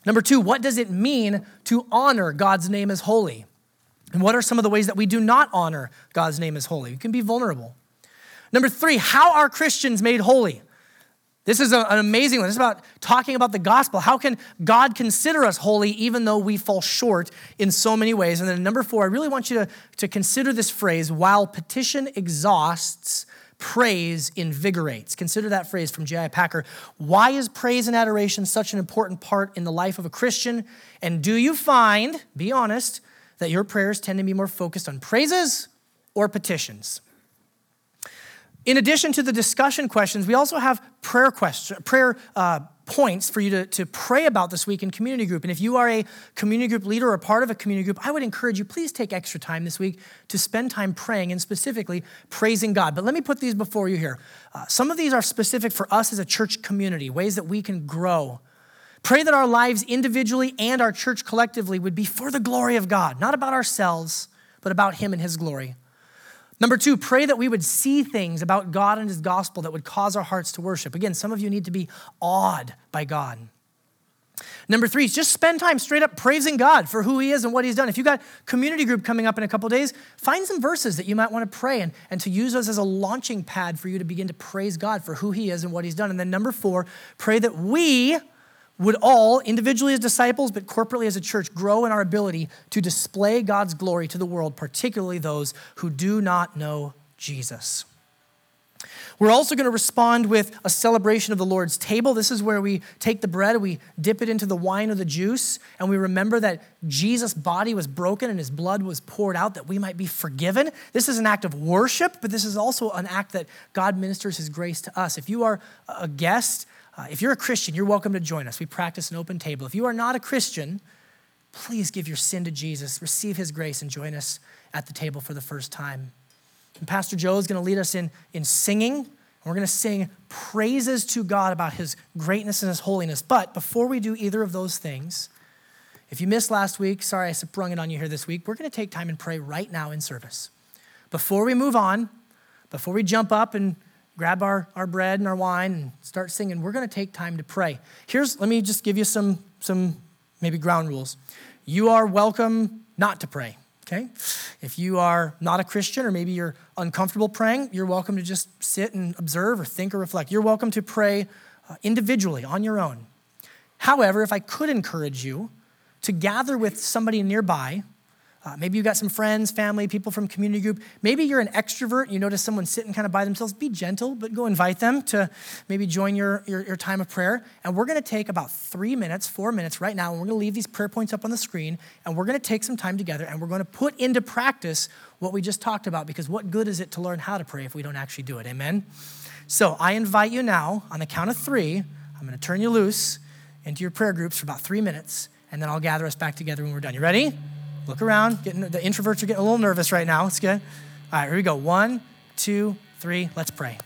Number two, what does it mean to honor God's name as holy? And what are some of the ways that we do not honor God's name as holy? We can be vulnerable. Number three, how are Christians made holy? This is an amazing one. This is about talking about the gospel. How can God consider us holy even though we fall short in so many ways? And then number four, I really want you to, to consider this phrase while petition exhausts, praise invigorates. Consider that phrase from J.I. Packer. Why is praise and adoration such an important part in the life of a Christian? And do you find, be honest, that your prayers tend to be more focused on praises or petitions? In addition to the discussion questions, we also have prayer questions, prayer uh, points for you to, to pray about this week in community group. And if you are a community group leader or part of a community group, I would encourage you, please take extra time this week to spend time praying and specifically praising God. But let me put these before you here. Uh, some of these are specific for us as a church community, ways that we can grow. Pray that our lives individually and our church collectively would be for the glory of God, not about ourselves, but about Him and His glory. Number two, pray that we would see things about God and His gospel that would cause our hearts to worship. Again, some of you need to be awed by God. Number three, just spend time straight up praising God for who He is and what He's done. If you've got community group coming up in a couple days, find some verses that you might want to pray and, and to use those as a launching pad for you to begin to praise God for who He is and what He's done. And then number four, pray that we would all, individually as disciples, but corporately as a church, grow in our ability to display God's glory to the world, particularly those who do not know Jesus. We're also going to respond with a celebration of the Lord's table. This is where we take the bread, we dip it into the wine or the juice, and we remember that Jesus' body was broken and his blood was poured out that we might be forgiven. This is an act of worship, but this is also an act that God ministers his grace to us. If you are a guest, uh, if you're a Christian, you're welcome to join us. We practice an open table. If you are not a Christian, please give your sin to Jesus, receive his grace, and join us at the table for the first time. And Pastor Joe is going to lead us in, in singing. We're going to sing praises to God about his greatness and his holiness. But before we do either of those things, if you missed last week, sorry I sprung it on you here this week, we're going to take time and pray right now in service. Before we move on, before we jump up and grab our, our bread and our wine and start singing. We're going to take time to pray. Here's, let me just give you some, some maybe ground rules. You are welcome not to pray, okay? If you are not a Christian or maybe you're uncomfortable praying, you're welcome to just sit and observe or think or reflect. You're welcome to pray uh, individually on your own. However, if I could encourage you to gather with somebody nearby uh, maybe you've got some friends, family, people from community group. Maybe you're an extrovert. You notice someone sitting kind of by themselves. Be gentle, but go invite them to maybe join your, your, your time of prayer. And we're going to take about three minutes, four minutes right now, and we're going to leave these prayer points up on the screen. And we're going to take some time together and we're going to put into practice what we just talked about because what good is it to learn how to pray if we don't actually do it? Amen? So I invite you now, on the count of three, I'm going to turn you loose into your prayer groups for about three minutes, and then I'll gather us back together when we're done. You ready? Look around. Getting, the introverts are getting a little nervous right now. It's good. All right, here we go. One, two, three. Let's pray.